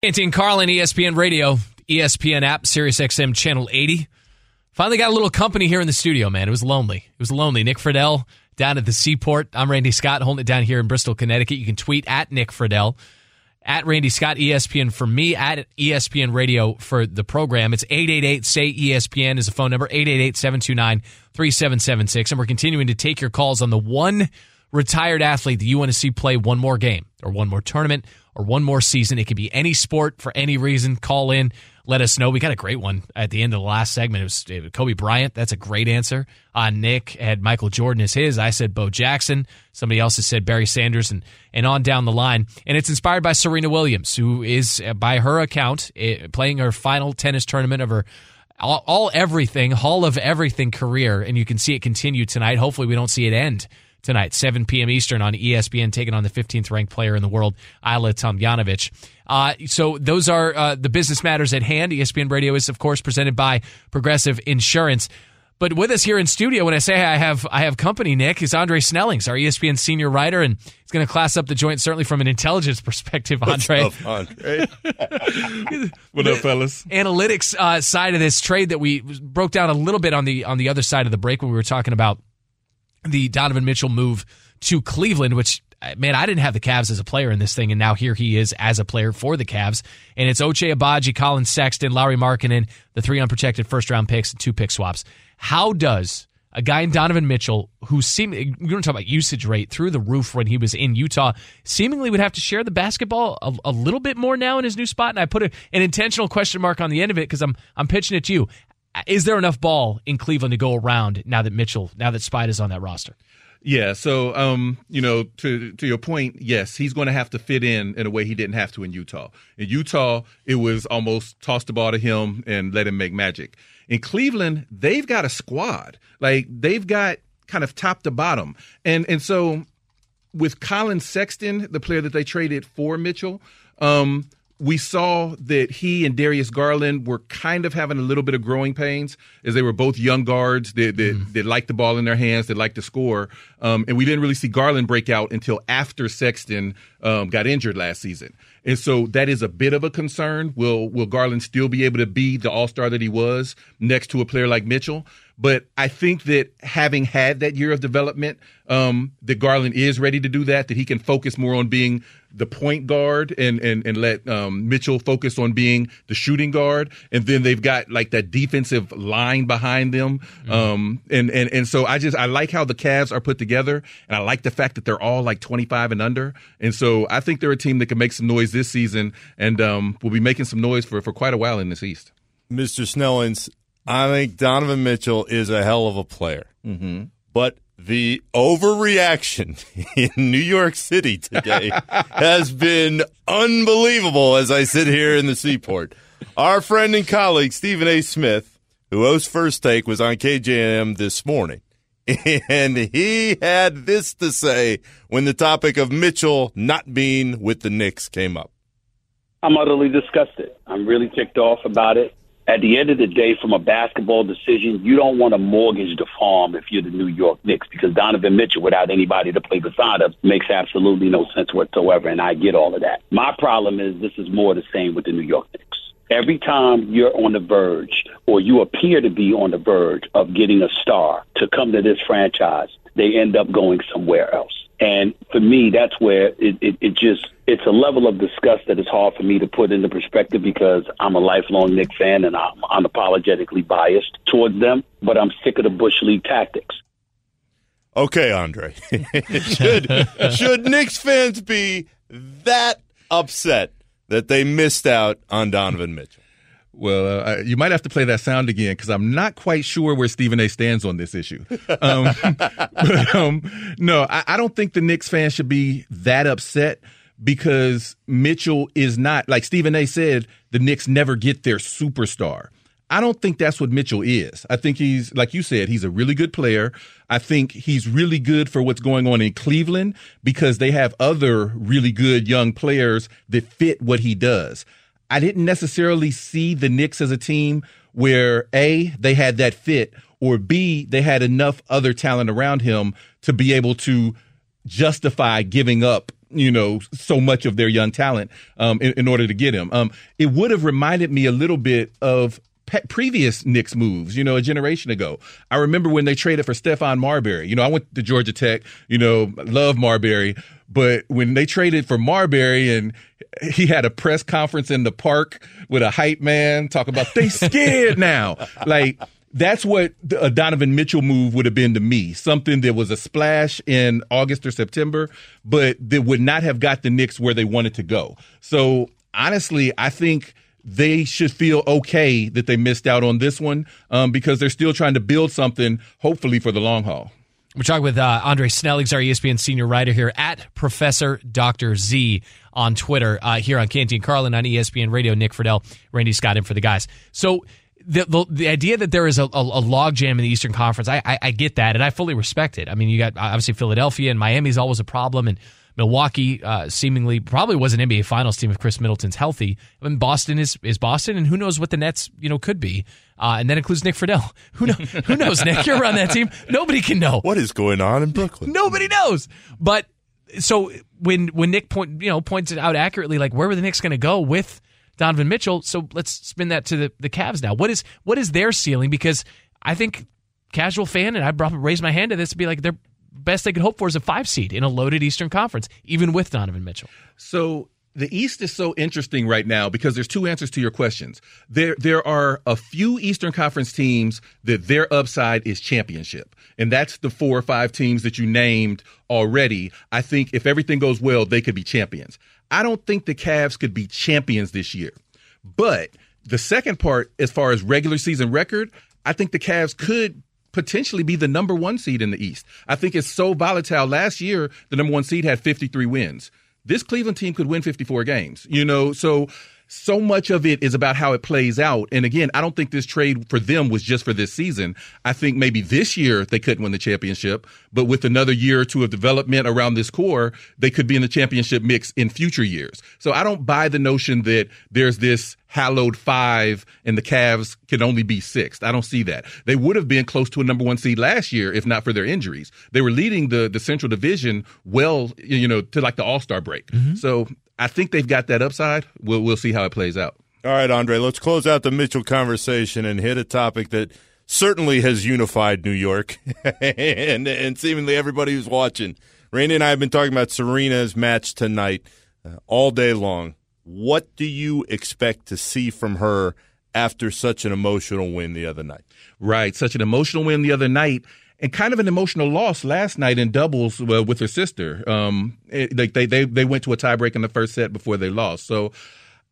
Canty Carlin, ESPN Radio, ESPN app, Sirius XM Channel 80. Finally got a little company here in the studio, man. It was lonely. It was lonely. Nick Friedell down at the Seaport. I'm Randy Scott, holding it down here in Bristol, Connecticut. You can tweet at Nick Friedell, at Randy Scott ESPN for me, at ESPN Radio for the program. It's 888 say ESPN is a phone number, 888 729 3776. And we're continuing to take your calls on the one retired athlete that you want to see play one more game or one more tournament or one more season. It could be any sport for any reason. Call in, let us know. We got a great one at the end of the last segment. It was, Kobe Bryant. That's a great answer. Uh, Nick had Michael Jordan as his. I said Bo Jackson. Somebody else has said Barry Sanders, and and on down the line. And it's inspired by Serena Williams, who is, uh, by her account, uh, playing her final tennis tournament of her all, all everything, Hall of Everything career, and you can see it continue tonight. Hopefully, we don't see it end tonight, 7 p.m. Eastern on ESPN, taking on the 15th ranked player in the world, Ajla Tomljanovic. Uh, so those are uh, the business matters at hand. ESPN Radio is, of course, presented by Progressive Insurance. But with us here in studio, when I say I have I have company, Nick, is Andre Snellings, our ESPN senior writer, and he's going to class up the joint certainly from an intelligence perspective. Andre, What's up, Andre? what up, fellas? Analytics uh, side of this trade that we broke down a little bit on the on the other side of the break when we were talking about the Donovan Mitchell move to Cleveland, which uh, man, I didn't have the Cavs as a player in this thing, and now here he is as a player for the Cavs. And it's Ochai Agbaji, Collin Sexton, Lauri Markkanen, the three unprotected first round picks and two pick swaps. How does a guy in Donovan Mitchell, who seemed we're going to talk about usage rate through the roof when he was in Utah, seemingly would have to share the basketball a, a little bit more now in his new spot. And I put a, an intentional question mark on the end of it because I'm I'm pitching it to you. Is there enough ball in Cleveland to go around now that Mitchell, now that Spida is on that roster? Yeah, so um, you know, to to your point, yes, he's going to have to fit in in a way he didn't have to in Utah. In Utah, it was almost toss the ball to him and let him make magic. In Cleveland, they've got a squad. Like they've got kind of top to bottom. And and so with Collin Sexton, the player that they traded for Mitchell, um, we saw that he and Darius Garland were kind of having a little bit of growing pains as they were both young guards that that, mm. that liked the ball in their hands, that liked to score. Um, and we didn't really see Garland break out until after Sexton um, got injured last season. And so that is a bit of a concern. Will Will Garland still be able to be the All Star that he was next to a player like Mitchell? But I think that having had that year of development, um, that Garland is ready to do that. That he can focus more on being the point guard and and and let um, Mitchell focus on being the shooting guard, and then they've got like that defensive line behind them. Mm-hmm. Um, and and and so I just I like how the Cavs are put together, and I like the fact that they're all like 25 and under, and so I think they're a team that can make some noise this season, and um, will be making some noise for for quite a while in this East. Mr. Snellings, I think Donovan Mitchell is a hell of a player, mm-hmm. but the overreaction in New York City today has been unbelievable as I sit here in the seaport. Our friend and colleague, Stephen A. Smith, who hosts First Take, was on KJM this morning. And he had this to say when the topic of Mitchell not being with the Knicks came up. I'm utterly disgusted. I'm really ticked off about it at the end of the day, from a basketball decision, you don't want to mortgage the farm if you're the New York Knicks because Donovan Mitchell, without anybody to play beside him, makes absolutely no sense whatsoever. And I get all of that. My problem is this is more the same with the New York Knicks. Every time you're on the verge or you appear to be on the verge of getting a star to come to this franchise, they end up going somewhere else. And for me, that's where it, it, it just it's a level of disgust that is hard for me to put into perspective because I'm a lifelong Knick fan and I'm unapologetically biased towards them. But I'm sick of the bush league tactics. Okay, Andre. should should Knicks fans be that upset that they missed out on Donovan Mitchell? Well, uh, you might have to play that sound again because I'm not quite sure where Stephen A. stands on this issue. Um, but, um, no, I, I, don't think the Knicks fans should be that upset because Mitchell is not, like Stephen A. said, the Knicks never get their superstar. I don't think that's what Mitchell is. I think he's, like you said, he's a really good player. I think he's really good for what's going on in Cleveland because they have other really good young players that fit what he does. I didn't necessarily see the Knicks as a team where A, they had that fit, or B, they had enough other talent around him to be able to justify giving up you know, so much of their young talent um, in, in, order to get him. Um, it would have reminded me a little bit of pe- previous Knicks moves, you know, a generation ago. I remember when they traded for Stephon Marbury. You know, I went to Georgia Tech, you know, love Marbury, but when they traded for Marbury and he had a press conference in the park with a hype man talking about they scared now. Like that's what a Donovan Mitchell move would have been to me. Something that was a splash in August or September, but that would not have got the Knicks where they wanted to go. So honestly, I think they should feel okay that they missed out on this one um, because they're still trying to build something, hopefully for the long haul. We're talking with uh, Andre Snellings, our ESPN senior writer here at Professor Dr. Z on Twitter, uh, here on Canty and Carlin on ESPN Radio. Nick Friedell, Randy Scott in for the guys. So the, the, the idea that there is a, a, a logjam in the Eastern Conference, I, I, I get that, and I fully respect it. I mean, you got obviously Philadelphia and Miami's always a problem, and Milwaukee uh, seemingly probably was an NBA Finals team if Khris Middleton's healthy. I mean, Boston is is Boston, and who knows what the Nets you know could be. Uh, and that includes Nick Friedell. Who know, who knows? Nick, you're on that team. Nobody can know what is going on in Brooklyn. Nobody knows. But so when when Nick point you know points it out accurately, like where were the Knicks going to go with Donovan Mitchell? So let's spin that to the the Cavs now. What is what is their ceiling? Because I think casual fan, and I brought raised my hand to this to be like they're best they could hope for is a five seed in a loaded Eastern Conference, even with Donovan Mitchell. So the East is so interesting right now because there's two answers to your questions. There there are a few Eastern Conference teams that their upside is championship. And that's the four or five teams that you named already. I think if everything goes well, they could be champions. I don't think the Cavs could be champions this year. But the second part, as far as regular season record, I think the Cavs could potentially be the number one seed in the East. I think it's so volatile. Last year, the number one seed had 53 wins. This Cleveland team could win 54 games, you know, so so much of it is about how it plays out. And again, I don't think this trade for them was just for this season. I think maybe this year they couldn't win the championship, but with another year or two of development around this core, they could be in the championship mix in future years. So I don't buy the notion that there's this hallowed five and the Cavs can only be sixth. I don't see that. They would have been close to a number one seed last year if not for their injuries. They were leading the the Central Division well, you know, to like the All Star break. Mm-hmm. So I think they've got that upside. We'll we'll see how it plays out. All right, Andre, let's close out the Mitchell conversation and hit a topic that certainly has unified New York and and seemingly everybody who's watching. Randy and I have been talking about Serena's match tonight uh, all day long. What do you expect to see from her after such an emotional win the other night? Right, such an emotional win the other night and kind of an emotional loss last night in doubles uh, with her sister. Um, it, they, they, they, they went to a tiebreak in the first set before they lost. So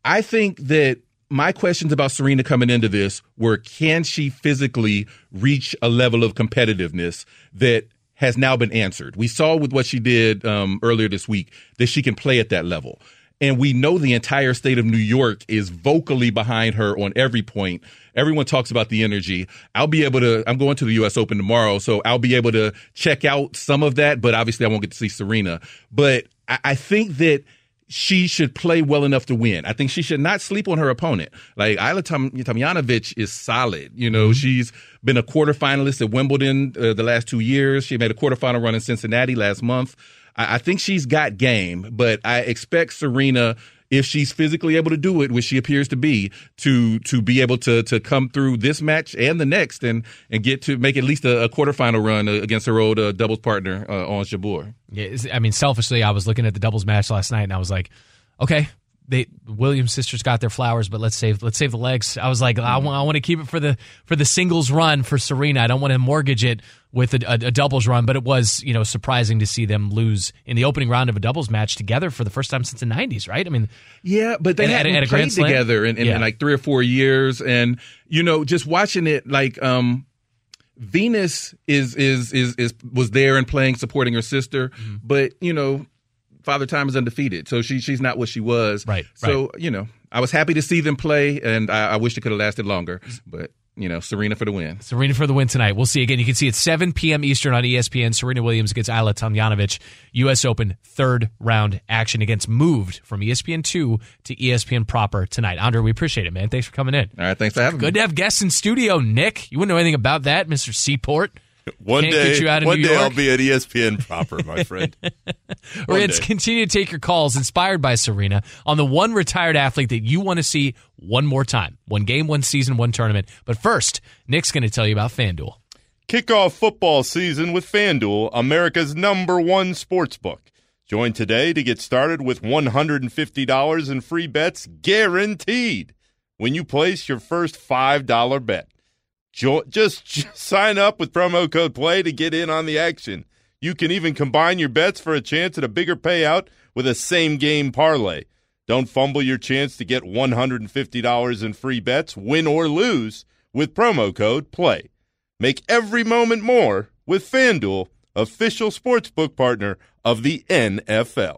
I think that my questions about Serena coming into this were can she physically reach a level of competitiveness that has now been answered? We saw with what she did um, earlier this week that she can play at that level. And we know the entire state of New York is vocally behind her on every point. Everyone talks about the energy. I'll be able to, I'm going to the US Open tomorrow, so I'll be able to check out some of that, but obviously I won't get to see Serena. But I, I think that she should play well enough to win. I think she should not sleep on her opponent. Like Ajla Tom- Tomljanovic is solid. You know, mm-hmm. she's been a quarterfinalist at Wimbledon uh, the last two years. She made a quarterfinal run in Cincinnati last month. I, I think she's got game, but I expect Serena if she's physically able to do it, which she appears to be, to to be able to to come through this match and the next and and get to make at least a, a quarterfinal run against her old uh, doubles partner uh, Ons Jabeur. Yeah, I mean, selfishly, I was looking at the doubles match last night and I was like, okay, they Williams sisters got their flowers, but let's save let's save the legs. I was like, I want I want to keep it for the for the singles run for Serena. I don't want to mortgage it with a, a, a, doubles run, but it was you know surprising to see them lose in the opening round of a doubles match together for the first time since the '90s, right? I mean, yeah, but they and, hadn't and, played together in, in, yeah. in, like three or four years, and you know, just watching it, like um, Venus is is is is was there and playing, supporting her sister, mm-hmm. but you know Father Time is undefeated, so she she's not what she was. Right. So right. you know, I was happy to see them play, and I, I wish it could have lasted longer. But you know, Serena for the win. Serena for the win tonight. We'll see again. You can see it 7 p.m. Eastern on ESPN. Serena Williams against Ajla Tomljanovic. U.S. Open third round action against moved from ESPN two to ESPN proper tonight. Andre, we appreciate it, man. Thanks for coming in. All right, thanks for having Good me. Good to have guests in studio. Nick, you wouldn't know anything about that, Mr. Seaport. One Can't day, you out of one day I'll be at ESPN proper, my friend. One Reds day. continue to take your calls inspired by Serena on the one retired athlete that you want to see one more time. One game, one season, one tournament. But first, Nick's going to tell you about FanDuel. Kick off football season with FanDuel, America's number one sports book. Join today to get started with $150 in free bets guaranteed when you place your first $5 bet. Jo- just, just sign up with promo code PLAY to get in on the action. You can even combine your bets for a chance at a bigger payout with a same game parlay. Don't fumble your chance to get $150 in free bets, win or lose, with promo code PLAY. Make every moment more with FanDuel, official sportsbook partner of the NFL.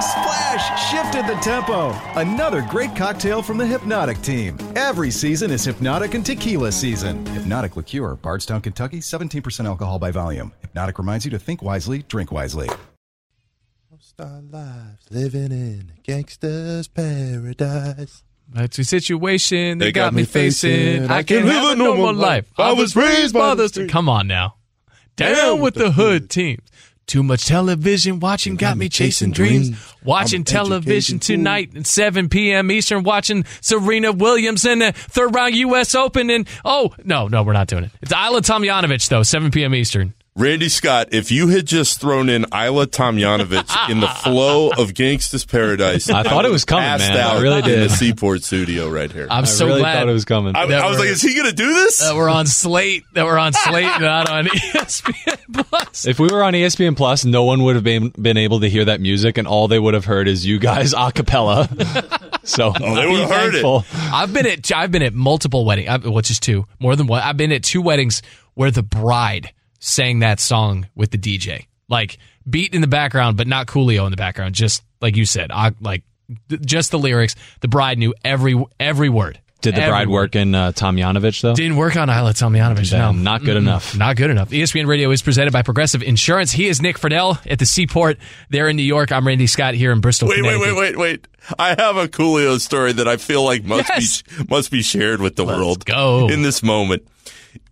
The playmaking splash shifted the tempo. Another great cocktail from the Hpnotiq team. Every season is Hpnotiq and Tequila season. Hpnotiq Liqueur, Bardstown, Kentucky, 17% alcohol by volume. Hpnotiq reminds you to think wisely, drink wisely. Star lives living in a gangster's paradise. That's a situation they, They got, me facing. I can't live a normal life. I was raised by the street. Come on now. Down with the hood teams. Too much television watching got me chasing dreams. Watching television tonight at 7 p.m. Eastern. Watching Serena Williams in the third round U.S. Open. And oh no, no, we're not doing it. It's Ajla Tomljanovic though, 7 p.m. Eastern. Randy Scott, if you had just thrown in Ajla Tomljanovic in the flow of Gangsta's Paradise, I thought it was coming, passed man. I out really in did. the Seaport studio right here. I'm I so really glad thought it was coming. I, I was like, is he going to do this? that we're on Slate. That we're on Slate, not on ESPN Plus. If we were on ESPN Plus, no one would have been, been able to hear that music, and all they would have heard is you guys a cappella. so Oh, they be would have heard it. thankful. I've been at I've been at multiple weddings, which is two, more than one. I've been at two weddings where the bride sang that song with the DJ, like beat in the background, but not Coolio in the background. Just like you said, I, like th- just the lyrics. The bride knew every every word. Did the Every bride word. work in uh, Tom Yanovich, though? Didn't work on Ajla Tomljanovic. No, not good enough. Not good enough. ESPN Radio is presented by Progressive Insurance. He is Nick Friedell at the Seaport there in New York. I'm Randy Scott here in Bristol. Wait, wait, wait, wait, wait. I have a Coolio story that I feel like must Yes. be must be shared with the world go. in this moment.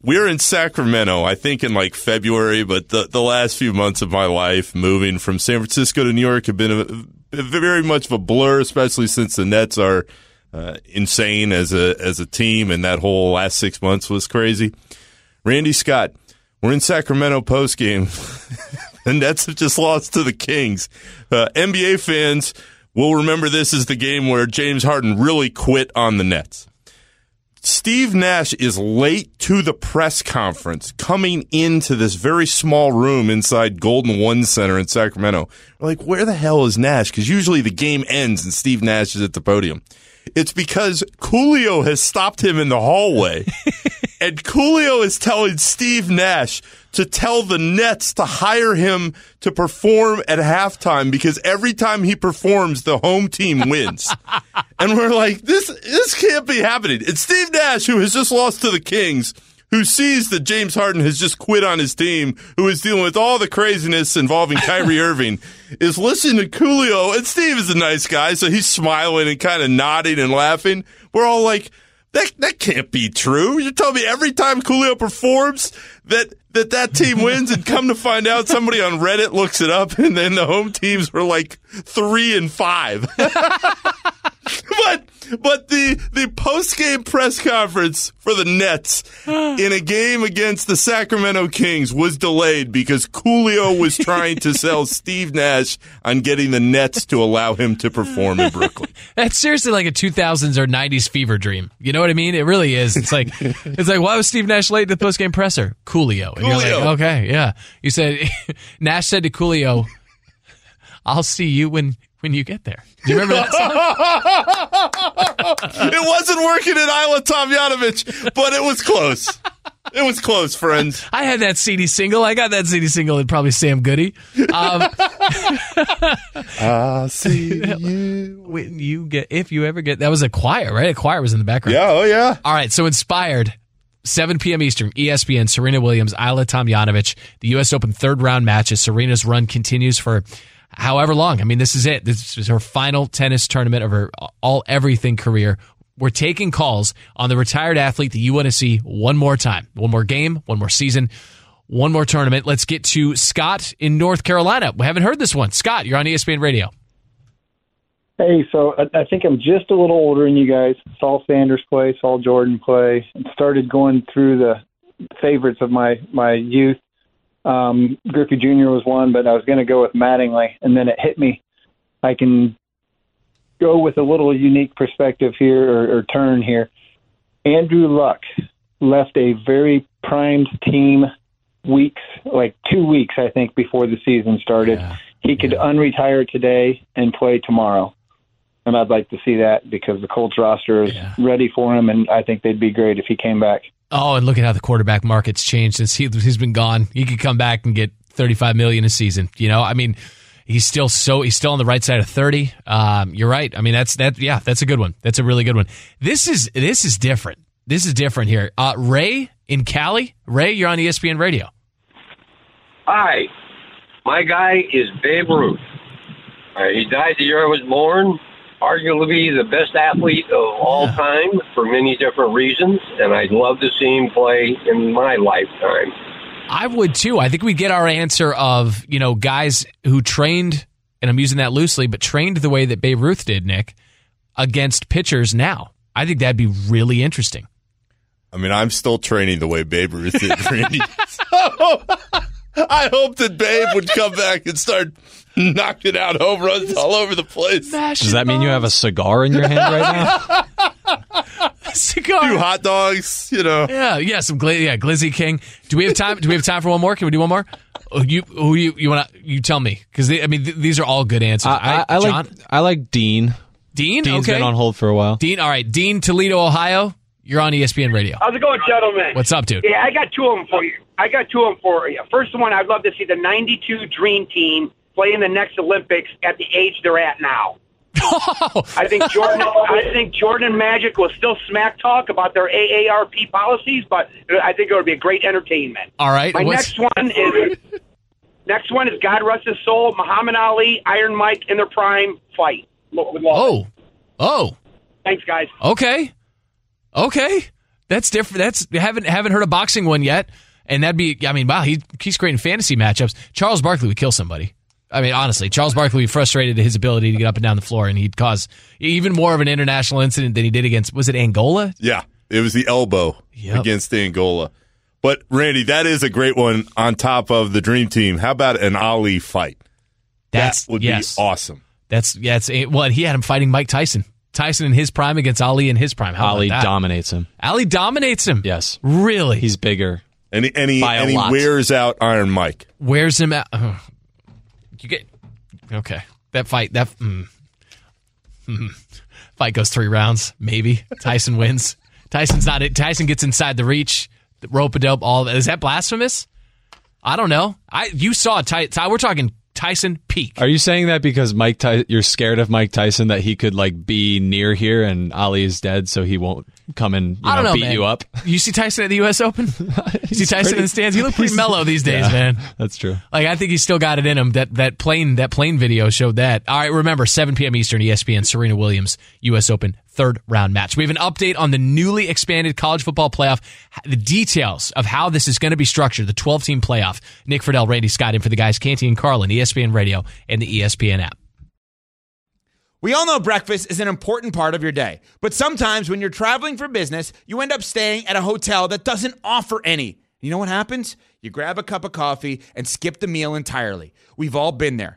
We're in Sacramento, I think in like February, but the, the last few months of my life moving from San Francisco to New York have been a, a very much of a blur, especially since the Nets are uh, insane as a as a team, and that whole last six months was crazy. Randy Scott, we're in Sacramento post game. the Nets have just lost to the Kings. Uh, NBA fans will remember this as the game where James Harden really quit on the Nets. Steve Nash is late to the press conference coming into this very small room inside Golden One Center in Sacramento. We're like, where the hell is Nash? Because usually the game ends and Steve Nash is at the podium. It's because Coolio has stopped him in the hallway. and Coolio is telling Steve Nash to tell the Nets to hire him to perform at halftime because every time he performs, the home team wins. and we're like, this this can't be happening. It's Steve Nash who has just lost to the Kings. Who sees that James Harden has just quit on his team, who is dealing with all the craziness involving Kyrie Irving, is listening to Coolio, and Steve is a nice guy, so he's smiling and kind of nodding and laughing. We're all like, that that can't be true. You're telling me every time Coolio performs that that that team wins, and come to find out, somebody on Reddit looks it up, and then the home teams were like three and five. but but the the post game press conference for the Nets in a game against the Sacramento Kings was delayed because Coolio was trying to sell Steve Nash on getting the Nets to allow him to perform in Brooklyn. That's seriously like a 2000s or 90s fever dream. You know what I mean? It really is. It's like it's like why was Steve Nash late to the post game presser? Coolio. And you're Coolio. like, okay, yeah. You said Nash said to Coolio, "I'll see you when when you get there." Do you remember that song? It wasn't working at Ajla Tomljanovic, but it was close. It was close, friends. I had that CD single. I got that CD single and probably Sam Goody. Um, I see you. when you get, if you ever get, that was a choir, right? A choir was in the background. Yeah, oh yeah. All right, so inspired. 7 p.m. Eastern, ESPN, Serena Williams, Ajla Tomljanovic, the U.S. Open third round match as Serena's run continues for however long. I mean, this is it. This is her final tennis tournament of her all everything career. We're taking calls on the retired athlete that you want to see one more time, one more game, one more season, one more tournament. Let's get to Scott in North Carolina. We haven't heard this one. Scott, you're on ESPN Radio. Hey, so I, I think I'm just a little older than you guys. Saw Sanders play, saw Jordan play, and started going through the favorites of my my youth. Um, Griffey Jr. was one, but I was going to go with Mattingly, and then it hit me. I can go with a little unique perspective here or, or turn here. Andrew Luck left a very primed team weeks, like two weeks, I think, before the season started. He could unretire today and play tomorrow. And I'd like to see that because the Colts roster is ready for him, and I think they'd be great if he came back. Oh, and look at how the quarterback market's changed since he, he's been gone. He could come back and get 35 million a season. You know, I mean, he's still so he's still on the right side of 30. Um, you're right. I mean, that's that. Yeah, that's a good one. That's a really good one. This is this is different. This is different here. Uh, Ray in Cali. Ray, you're on ESPN Radio. Hi, my guy is Babe Ruth. Uh, he died the year I was born. Arguably the best athlete of all time for many different reasons, and I'd love to see him play in my lifetime. I would too. I think we get our answer of you know guys who trained, and I'm using that loosely, but trained the way that Babe Ruth did, Nick, against pitchers now. I think that'd be really interesting. I mean, I'm still training the way Babe Ruth did, Randy. so, I hope that Babe would come back and start knocking out home runs all over the place. Does that mean you have a cigar in your hand right now? Cigar. Two hot dogs, you know. Yeah, yeah, some gla- yeah, Glizzy King. Do we have time? Do we have time for one more? Can we do one more? Oh, you, who you, you want to? You tell me because I mean th- these are all good answers. I, I, I John, like I like Dean. Dean. Dean's okay, been on hold for a while. Dean. All right, Dean, Toledo, Ohio. You're on ESPN Radio. How's it going, gentlemen? What's up, dude? Yeah, I got two of them for you. I got two of them for you. First one, I'd love to see the '92 Dream Team play in the next Olympics at the age they're at now. I think Jordan. I think Jordan Magic will still smack talk about their AARP policies, but I think it would be a great entertainment. All right. My what's- next one is next one is God rest his soul, Muhammad Ali, Iron Mike in their prime fight. Lo- with Lawler. Oh, oh, thanks, guys. okay, okay. That's different. That's haven't haven't heard a boxing one yet, and that'd be. I mean, wow, he he's creating fantasy matchups. Charles Barkley would kill somebody. I mean, honestly, Charles Barkley would be frustrated at his ability to get up and down the floor, and he'd cause even more of an international incident than he did against. Was it Angola? Yeah, it was the elbow Yep. against Angola. But Randy, that is a great one on top of the Dream Team. How about an Ali fight? That's that would yes. be awesome. That's yeah. It's well, he had him fighting Mike Tyson. Tyson in his prime against Ali in his prime. How Ali about that? dominates him. Ali dominates him. Yes, Really? he's bigger. And he, and he, and he wears out Iron Mike. wears him out. ugh. You get okay. That fight. That mm, mm. fight goes three rounds. Maybe Tyson wins. Tyson's not it. Tyson gets inside the reach. The rope a dope. All that. Is that blasphemous? I don't know. I you saw Ty, Ty. We're talking Tyson peak. Are you saying that because Mike Ty- you're scared of Mike Tyson that he could like be near here and Ali is dead so he won't come and you I don't know, beat man. you up? You see Tyson at the U.S. Open? you see Tyson pretty- in the stands? He look pretty mellow these days, Yeah, man. That's true. Like I think he's still got it in him. That that plane that plane video showed that. All right, remember 7 p.m. Eastern, ESPN, Serena Williams, U.S. Open third round match. We have an update on the newly expanded college football playoff, the details of how this is going to be structured, the 12 team playoff. Nick Friedell, Randy Scott, in for the guys, Canty and Carlin, ESPN Radio, and the ESPN app. We all know breakfast is an important part of your day, but sometimes when you're traveling for business, you end up staying at a hotel that doesn't offer any. You know what happens? You grab a cup of coffee and skip the meal entirely. We've all been there.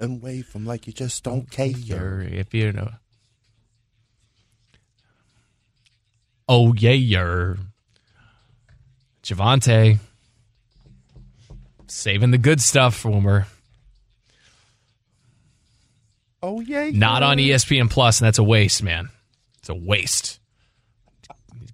and wave them like you just don't care. If you know. Oh yeah, you're Javante saving the good stuff for when we're Oh yeah, not on ESPN Plus, and that's a waste, man. It's a waste.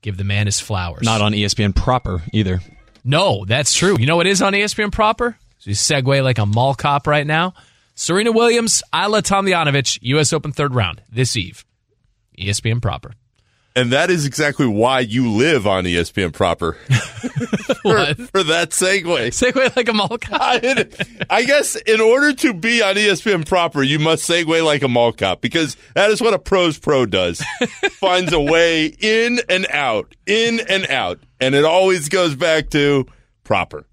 Give the man his flowers. Not on ESPN proper either. No, that's true. You know what is on ESPN proper? So you segue like a mall cop right now. Serena Williams, Ajla Tomljanovic, U.S. Open third round this eve. ESPN proper. And that is exactly why you live on ESPN proper. for, for that segue. Segue like a mall cop. I, I guess in order to be on ESPN proper, you must segue like a mall cop because that is what a pros pro does. Finds a way in and out, in and out. And it always goes back to proper.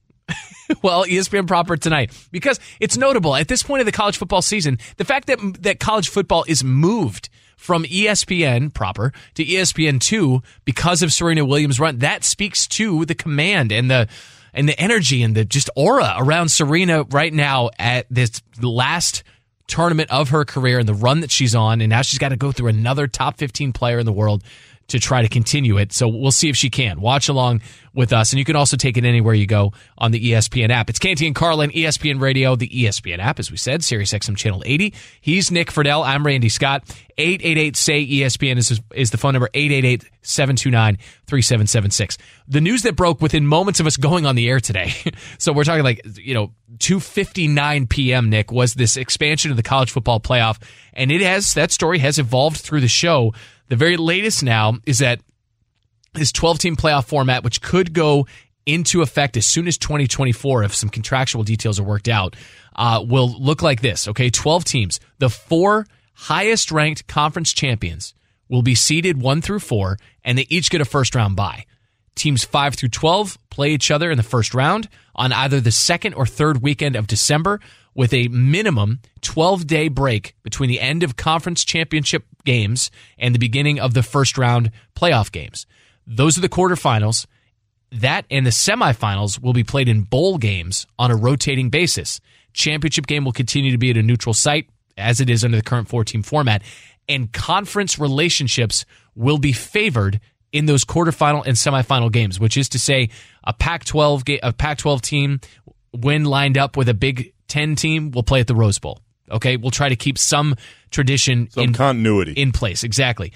well, ESPN proper tonight because it's notable at this point of the college football season. The fact that that college football is moved from ESPN proper to E ESPN two because of Serena Williams' run that speaks to the command and the and the energy and the just aura around Serena right now at this last tournament of her career and the run that she's on, and now she's got to go through another top fifteen player in the world to try to continue it. So we'll see if she can. Watch along with us. And you can also take it anywhere you go on the ESPN app. It's Canty and Carlin, ESPN Radio, the ESPN app, as we said, Sirius XM Channel 80. He's Nick Friedell. I'm Randy Scott. 888 say ESPN is, is the phone number 888 729 3776. The news that broke within moments of us going on the air today. so we're talking like, you know, 2:59 p.m. Nick was this expansion of the college football playoff and it has that story has evolved through the show. The very latest now is that this 12 team playoff format, which could go into effect as soon as 2024 if some contractual details are worked out, uh, will look like this. Okay, 12 teams. The four highest ranked conference champions will be seeded one through four, and they each get a first round bye. Teams 5 through 12 play each other in the first round on either the second or third weekend of December with a minimum 12 day break between the end of conference championship games and the beginning of the first round playoff games. Those are the quarterfinals. That and the semifinals will be played in bowl games on a rotating basis. Championship game will continue to be at a neutral site as it is under the current four team format. And conference relationships will be favored in those quarterfinal and semifinal games, which is to say a Pac-12 ga- a Pac-12 team when lined up with a Big 10 team will play at the Rose Bowl. Okay, we'll try to keep some tradition Some in continuity. in place. Exactly.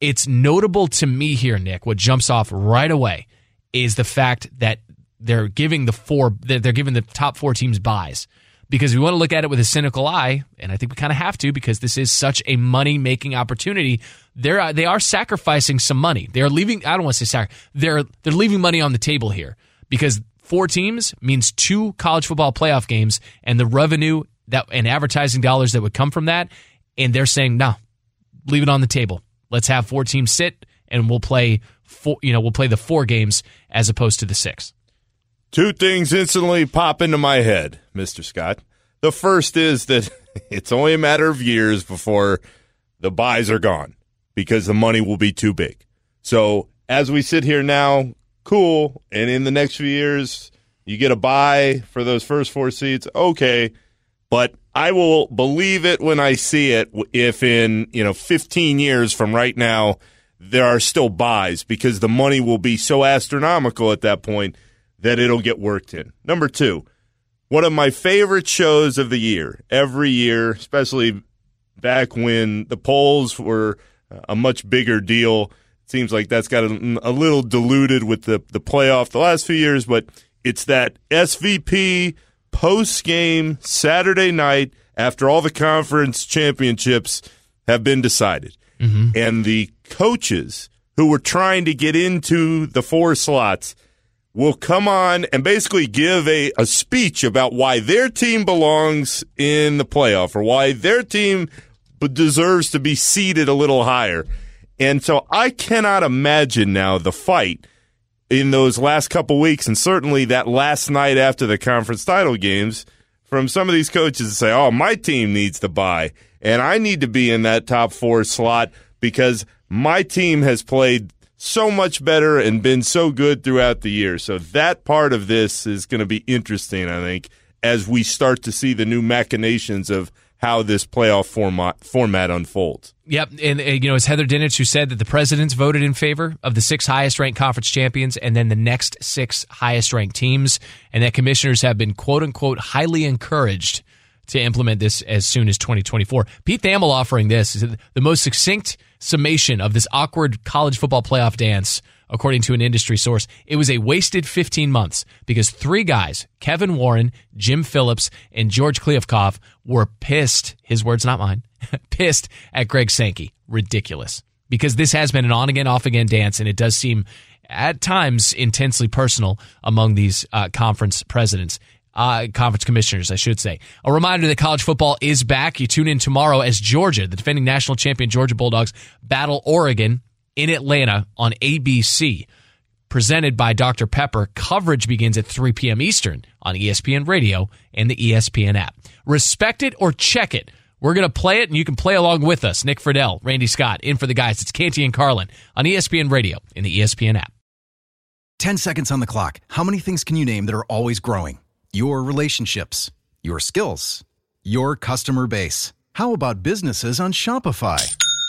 It's notable to me here, Nick. What jumps off right away is the fact that they're giving the four they're they're giving the top four teams buys because we want to look at it with a cynical eye, and I think we kind of have to because this is such a money making opportunity. They're uh, they are sacrificing some money. They're leaving. I don't want to say sac. They're they're leaving money on the table here because four teams means two college football playoff games and the revenue that and advertising dollars that would come from that. And they're saying no, leave it on the table. Let's have four teams sit and we'll play four. You know, we'll play the four games as opposed to the six. Two things instantly pop into my head, Mr. Scott. The first is that it's only a matter of years before the buys are gone because the money will be too big. So as we sit here now, cool. And in the next few years, you get a buy for those first four seats. Okay. But I will believe it when I see it if in, you know, 15 years from right now, there are still buys because the money will be so astronomical at that point that it'll get worked in. Number two, one of my favorite shows of the year. Every year, especially back when the polls were a much bigger deal. Seems like that's got a, a little diluted with the the playoff the last few years, but it's that SVP post game Saturday night after all the conference championships have been decided. Mm-hmm. And the coaches who were trying to get into the four slots will come on and basically give a, a speech about why their team belongs in the playoff or why their team deserves to be seated a little higher. And so I cannot imagine now the fight in those last couple weeks and certainly that last night after the conference title games from some of these coaches to say, oh, my team needs to buy and I need to be in that top four slot because my team has played so much better and been so good throughout the year. So that part of this is going to be interesting, I think, as we start to see the new machinations of how this playoff format format unfolds. Yep, and uh, you know it's Heather Dinich who said that the presidents voted in favor of the six highest ranked conference champions, and then the next six highest ranked teams, and that commissioners have been quote unquote highly encouraged to implement this as soon as 2024. Pete Thamel offering this is the most succinct summation of this awkward college football playoff dance, according to an industry source. It was a wasted 15 months because three guys, Kevin Warren, Jim Phillips, and George Kliavkoff, were pissed. His words, not mine. pissed at Greg Sankey. Ridiculous. Because this has been an on again, off again dance, and it does seem at times intensely personal among these uh, conference presidents uh, conference commissioners, I should say. A reminder that college football is back. You tune in tomorrow as Georgia, the defending national champion Georgia Bulldogs, battle Oregon in Atlanta on ABC. Presented by Dr. Pepper. Coverage begins at 3 p.m. Eastern on ESPN Radio and the ESPN app. Respect it or check it. We're going to play it, and you can play along with us. Nick Friedell, Randy Scott, in for the guys. It's Canty and Carlin on ESPN Radio and the ESPN app. 10 seconds on the clock. How many things can you name that are always growing? Your relationships, your skills, your customer base. How about businesses on Shopify?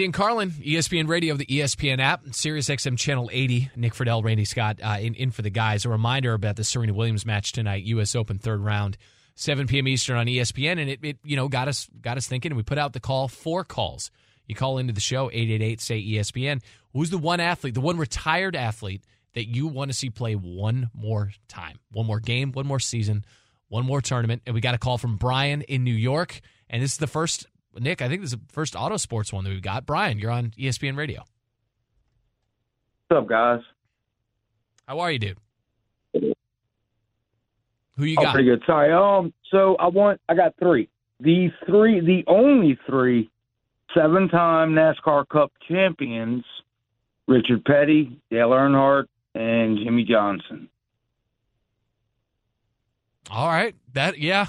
Ian Carlin, ESPN Radio, the ESPN app, Sirius XM Channel 80. Nick Friedell, Randy Scott, uh, in, in for the guys. A reminder about the Serena Williams match tonight, U.S. Open third round, 7 p.m. Eastern on ESPN, and it, it you know got us got us thinking. And we put out the call, four calls. You call into the show, 888 say ESPN. Who's the one athlete, the one retired athlete that you want to see play one more time, one more game, one more season, one more tournament? And we got a call from Brian in New York, and this is the first Nick, I think this is the first auto sports one that we've got. Brian, you're on ESPN Radio. What's up, guys? How are you, dude? Who you oh, got? pretty good. Sorry. Um, so I want I got three. The three, the only three seven-time NASCAR Cup champions: Richard Petty, Dale Earnhardt, and Jimmie Johnson. All right, that yeah,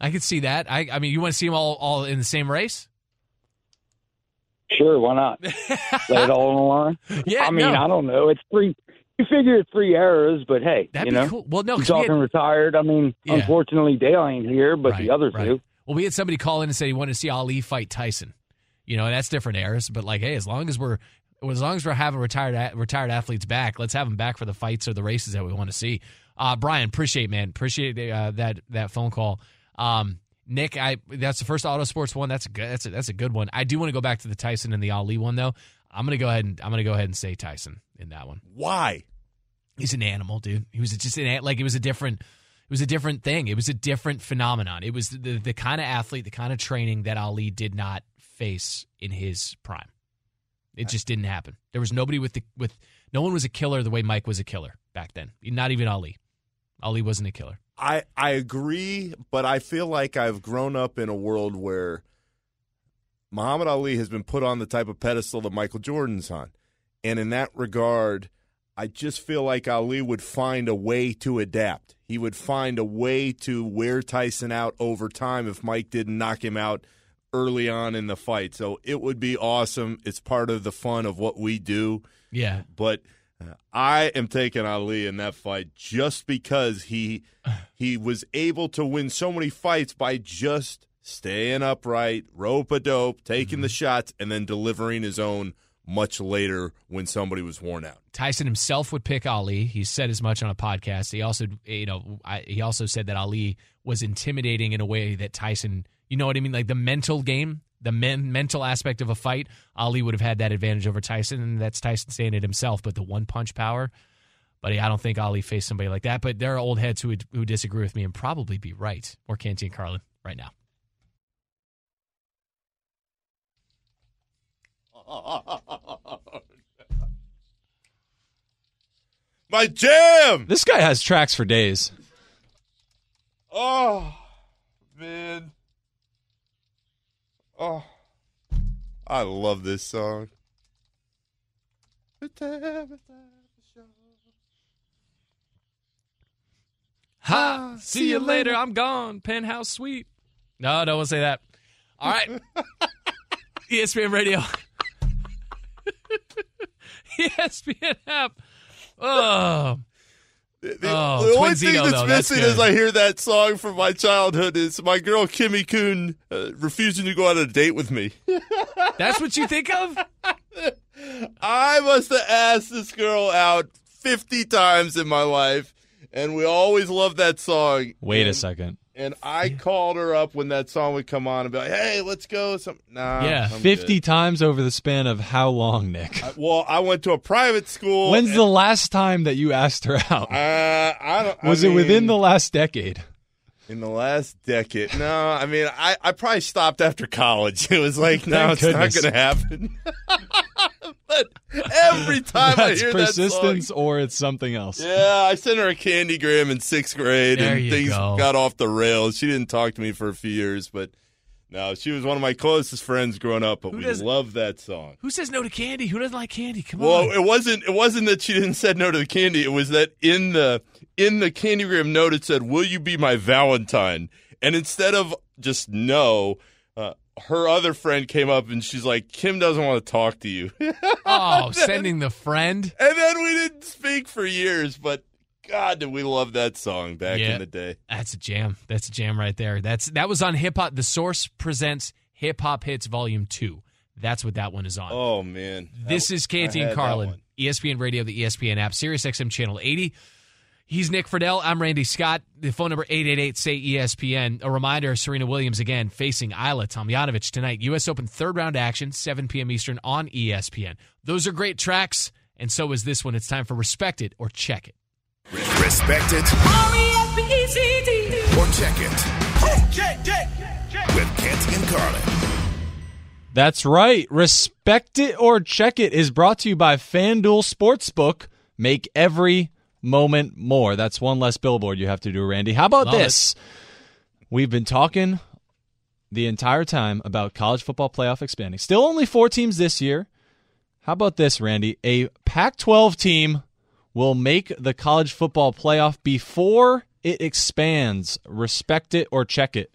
I could see that. I I mean, you want to see them all all in the same race? Sure, why not? Lay it all on the line. Yeah, I mean, no. I don't know. It's three. You figure it's three eras, but hey, That'd you be know, cool. Well, no, we talking had- retired. I mean, Yeah. unfortunately, Dale ain't here, but Right, the others right. do. Well, we had somebody call in and say he wanted to see Ali fight Tyson. You know, that's different eras, but like, hey, as long as we're as long as we're having retired retired athletes back, let's have them back for the fights or the races that we want to see. Uh, Brian, appreciate man, appreciate uh, that that phone call. Um, Nick, I that's the first auto sports one. That's a good. That's a, that's a good one. I do want to go back to the Tyson and the Ali one though. I'm gonna go ahead and I'm gonna go ahead and say Tyson in that one. Why? He's an animal, dude. He was just an like it was a different it was a different thing. It was a different phenomenon. It was the the kind of athlete, the kind of training that Ali did not face in his prime. It just didn't happen. There was nobody with the with no one was a killer the way Mike was a killer back then. Not even Ali. Ali wasn't a killer. I I agree, but I feel like I've grown up in a world where Muhammad Ali has been put on the type of pedestal that Michael Jordan's on. And in that regard, I just feel like Ali would find a way to adapt. He would find a way to wear Tyson out over time if Mike didn't knock him out early on in the fight. So it would be awesome. It's part of the fun of what we do. Yeah. But I am taking Ali in that fight just because he he was able to win so many fights by just staying upright, rope a dope, taking Mm-hmm. the shots, and then delivering his own much later when somebody was worn out. Tyson himself would pick Ali. He said as much on a podcast. He also, you know, I, he also said that Ali was intimidating in a way that Tyson, you know what I mean, like the mental game, the men, mental aspect of a fight. Ali would have had that advantage over Tyson, and that's Tyson saying it himself. But the one punch power, buddy, I don't think Ali faced somebody like that. But there are old heads who would, who disagree with me and probably be right. Or Canty and Carlin right now. My jam! This guy has tracks for days. Oh, man. Oh, I love this song. Ha! See you later. I'm gone. Penthouse suite. No, don't say that. All right. ESPN Radio. ESPN app. Oh. The, Oh, the only Twinzito, thing that's though, missing good. as I hear that song from my childhood is my girl Kimmy Coon uh, refusing to go out on a date with me. That's what you think of? I must have asked this girl out 50 times in my life, and we always loved that song. Wait a second. And I called her up when that song would come on and be like, hey, let's go. Some, nah, yeah, I'm 50 good. times over the span of how long, Nick? I- well, I went to a private school. When's the last time that you asked her out? Uh, I don't, I Was it within the last decade? In the last decade. No, I mean, I, I probably stopped after college. It was like, no, Thank it's goodness. not going to happen. but every time I That's hear that song, persistence or it's something else. yeah, I sent her a candygram in sixth grade, There and things go. got off the rails. She didn't talk to me for a few years, but no, she was one of my closest friends growing up. But Who we loved that song. Who says no to candy? Who doesn't like candy? Come on. Well, on. it wasn't. It wasn't that she didn't said no to the candy. It was that in the in the candygram note it said, "Will you be my Valentine?" And instead of just no, uh, her other friend came up and she's like, "Kim doesn't want to talk to you." Oh, sending the friend. and then we didn't speak for years. But God, did we love that song back Yeah. in the day? That's a jam. That's a jam right there. That's that was on Hip Hop. The Source presents Hip Hop Hits Volume Two. That's what that one is on. Oh man, This is Canty and Carlin. ESPN Radio, the ESPN app, Sirius XM Channel 80. He's Nick Friedell. I'm Randy Scott. The phone number 888 say ESPN. A reminder: Serena Williams again facing Ajla Tomljanovic tonight. U.S. Open third round action, 7 p.m. Eastern on ESPN. Those are great tracks, and so is this one. It's time for Respect It or Check It. Respect it or check it. With Canty and Carlin. That's right. Respect it or check it is brought to you by FanDuel Sportsbook. Make every moment more. That's one less billboard you have to do, Randy. How about Love this? We've been talking the entire time about college football playoff expanding. Still only four teams this year. How about this, Randy? A Pac 12 team will make the college football playoff before it expands. Respect it or check it.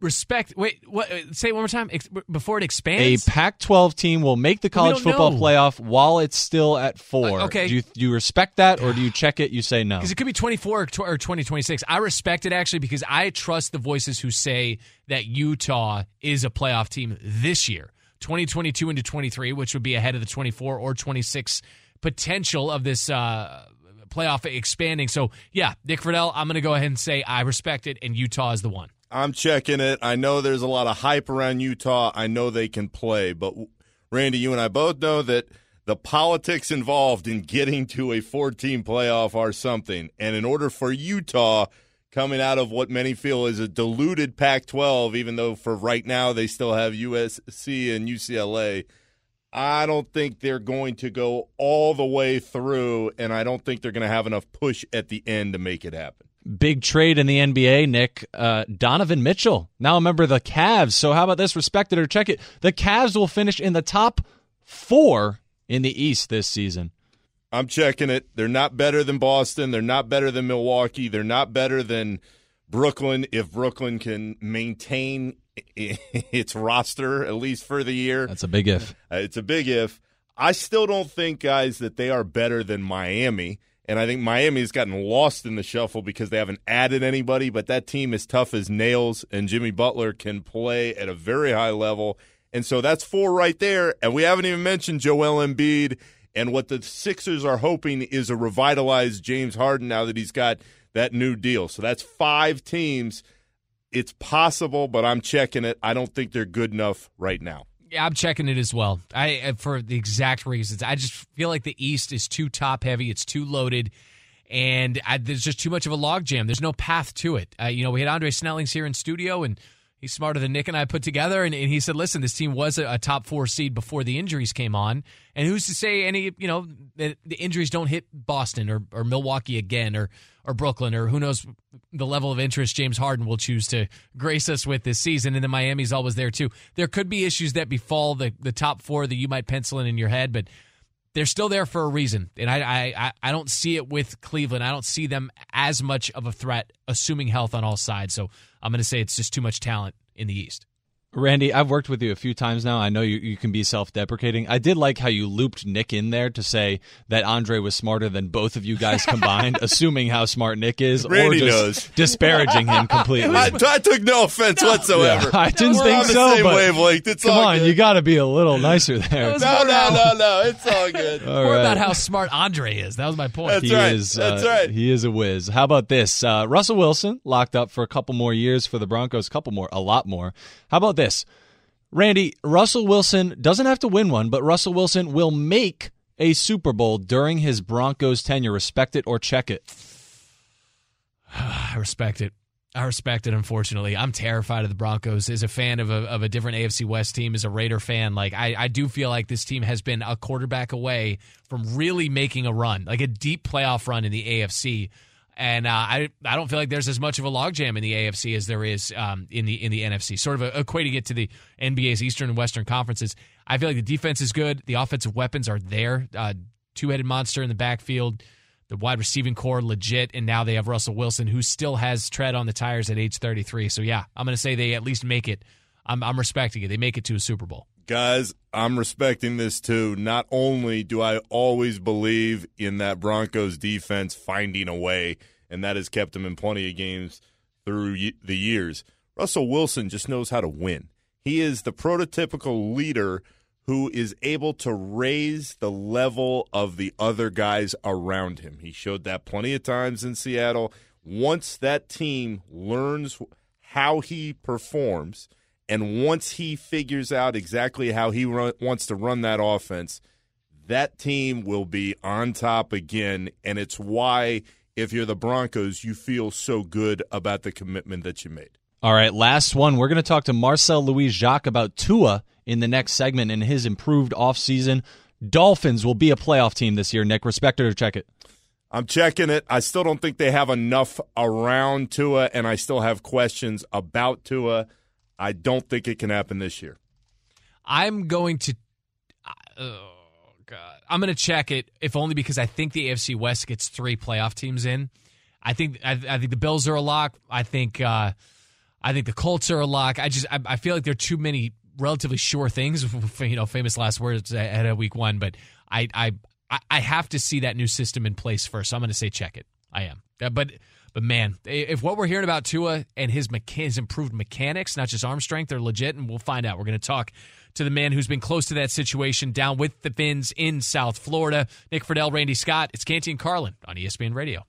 Respect. Wait, what? Say it one more time. Ex- before it expands, A. Pac 12 team will make the college football know. playoff while it's still at four. Uh, okay. Do you, do you respect that or do you check it? You say no. Because it could be 24 or tw- or 2026. I respect it actually because I trust the voices who say that Utah is a playoff team this year, 2022 into 23, which would be ahead of the 24 or 26 potential of this uh, playoff expanding. So, yeah, Nick Friedell, I'm going to go ahead and say I respect it, and Utah is the one. I'm checking it. I know there's a lot of hype around Utah. I know they can play, but Randy, you and I both know that the politics involved in getting to a four-team playoff are something. And in order for Utah coming out of what many feel is a diluted Pac-12, even though for right now they still have USC and UCLA, I don't think they're going to go all the way through, and I don't think they're going to have enough push at the end to make it happen. Big trade in the NBA, Nick. Uh, Donovan Mitchell, now a member of the Cavs. So, how about this? Respect it or check it. The Cavs will finish in the top four in the East this season. I'm checking it. They're not better than Boston. They're not better than Milwaukee. They're not better than Brooklyn if Brooklyn can maintain its roster at least for the year. That's a big if. Uh, it's a big if. I still don't think, guys, that they are better than Miami. And I think Miami's gotten lost in the shuffle because they haven't added anybody, but that team is tough as nails, and Jimmy Butler can play at a very high level. And so that's four right there. And we haven't even mentioned Joel Embiid. And what the Sixers are hoping is a revitalized James Harden now that he's got that new deal. So that's five teams. It's possible, but I'm checking it. I don't think they're good enough right now. Yeah, I'm checking it as well. I uh, for the exact reasons. I just feel like the East is too top heavy. It's too loaded, and I, there's just too much of a logjam. There's no path to it. Uh, you know, we had Andre Snellings here in studio, and he's smarter than Nick and I put together. And, and he said, "Listen, this team was a, a, top four seed before the injuries came on, and who's to say any you know the, injuries don't hit Boston or, or Milwaukee again or or Brooklyn or who knows the level of interest James Harden will choose to grace us with this season. And then Miami's always there too. There could be issues that befall the the top four that you might pencil in in your head, but." They're still there for a reason, and I, I I don't see it with Cleveland. I don't see them as much of a threat, assuming health on all sides. So I'm going to say it's just too much talent in the East. Randy, I've worked with you a few times now. I know you, you can be self deprecating. I did like how you looped Nick in there to say that Andre was smarter than both of you guys combined, assuming how smart Nick is, Randy or just knows. disparaging him completely. I, I took no offense whatsoever. Yeah, I didn't We're think on the so. same but wavelength. It's come all on, good. you got to be a little nicer there. No, no, no, no. It's all good. All More right. about how smart Andre is. That was my point. That's he Is, uh, He is a whiz. How about this? Uh, Russell Wilson locked up for a couple more years for the Broncos. A couple more, a lot more. How about this? Randy, Russell Wilson doesn't have to win one, but Russell Wilson will make a Super Bowl during his Broncos tenure. Respect it or check it. I respect it. I respect it. Unfortunately, I'm terrified of the Broncos. As a fan of a, of a different AFC West team, as a Raider fan, like I, I do feel like this team has been a quarterback away from really making a run, like a deep playoff run in the AFC. And uh, I I don't feel like there's as much of a logjam in the AFC as there is um, in the in the NFC. Sort of equating it to the NBA's Eastern and Western conferences. I feel like the defense is good. The offensive weapons are there. Uh, Two headed monster in the backfield. The wide receiving corps legit, and now they have Russell Wilson, who still has tread on the tires at age 33. So yeah, I'm going to say they at least make it. I'm, I'm respecting it. They make it to a Super Bowl. Guys, I'm respecting this too. Not only do I always believe in that Broncos defense finding a way, and that has kept them in plenty of games through the years, Russell Wilson just knows how to win. He is the prototypical leader who is able to raise the level of the other guys around him. He showed that plenty of times in Seattle. Once that team learns how he performs, and once he figures out exactly how he run, wants to run that offense, that team will be on top again. And it's why, if you're the Broncos, you feel so good about the commitment that you made. All right, last one. We're going to talk to Marcel Louis Jacques about Tua in the next segment and his improved offseason. Dolphins will be a playoff team this year, Nick. Respect it or check it. I'm checking it. I still don't think they have enough around Tua, and I still have questions about Tua. I don't think it can happen this year. I'm going to. Oh God, I'm going to check it if only because I think the AFC West gets three playoff teams in. I think I, I think the Bills are a lock. I think uh, I think the Colts are a lock. I just I, I feel like there are too many relatively sure things. You know, famous last words at a week one. But I I I have to see that new system in place first. So I'm going to say check it. I am. Uh, But but man, if what we're hearing about Tua and his mecha- his improved mechanics, not just arm strength, they're legit, and we'll find out. We're going to talk to the man who's been close to that situation down with the Finns in South Florida. Nick Friedell, Randy Scott. It's Canty and Carlin on ESPN Radio.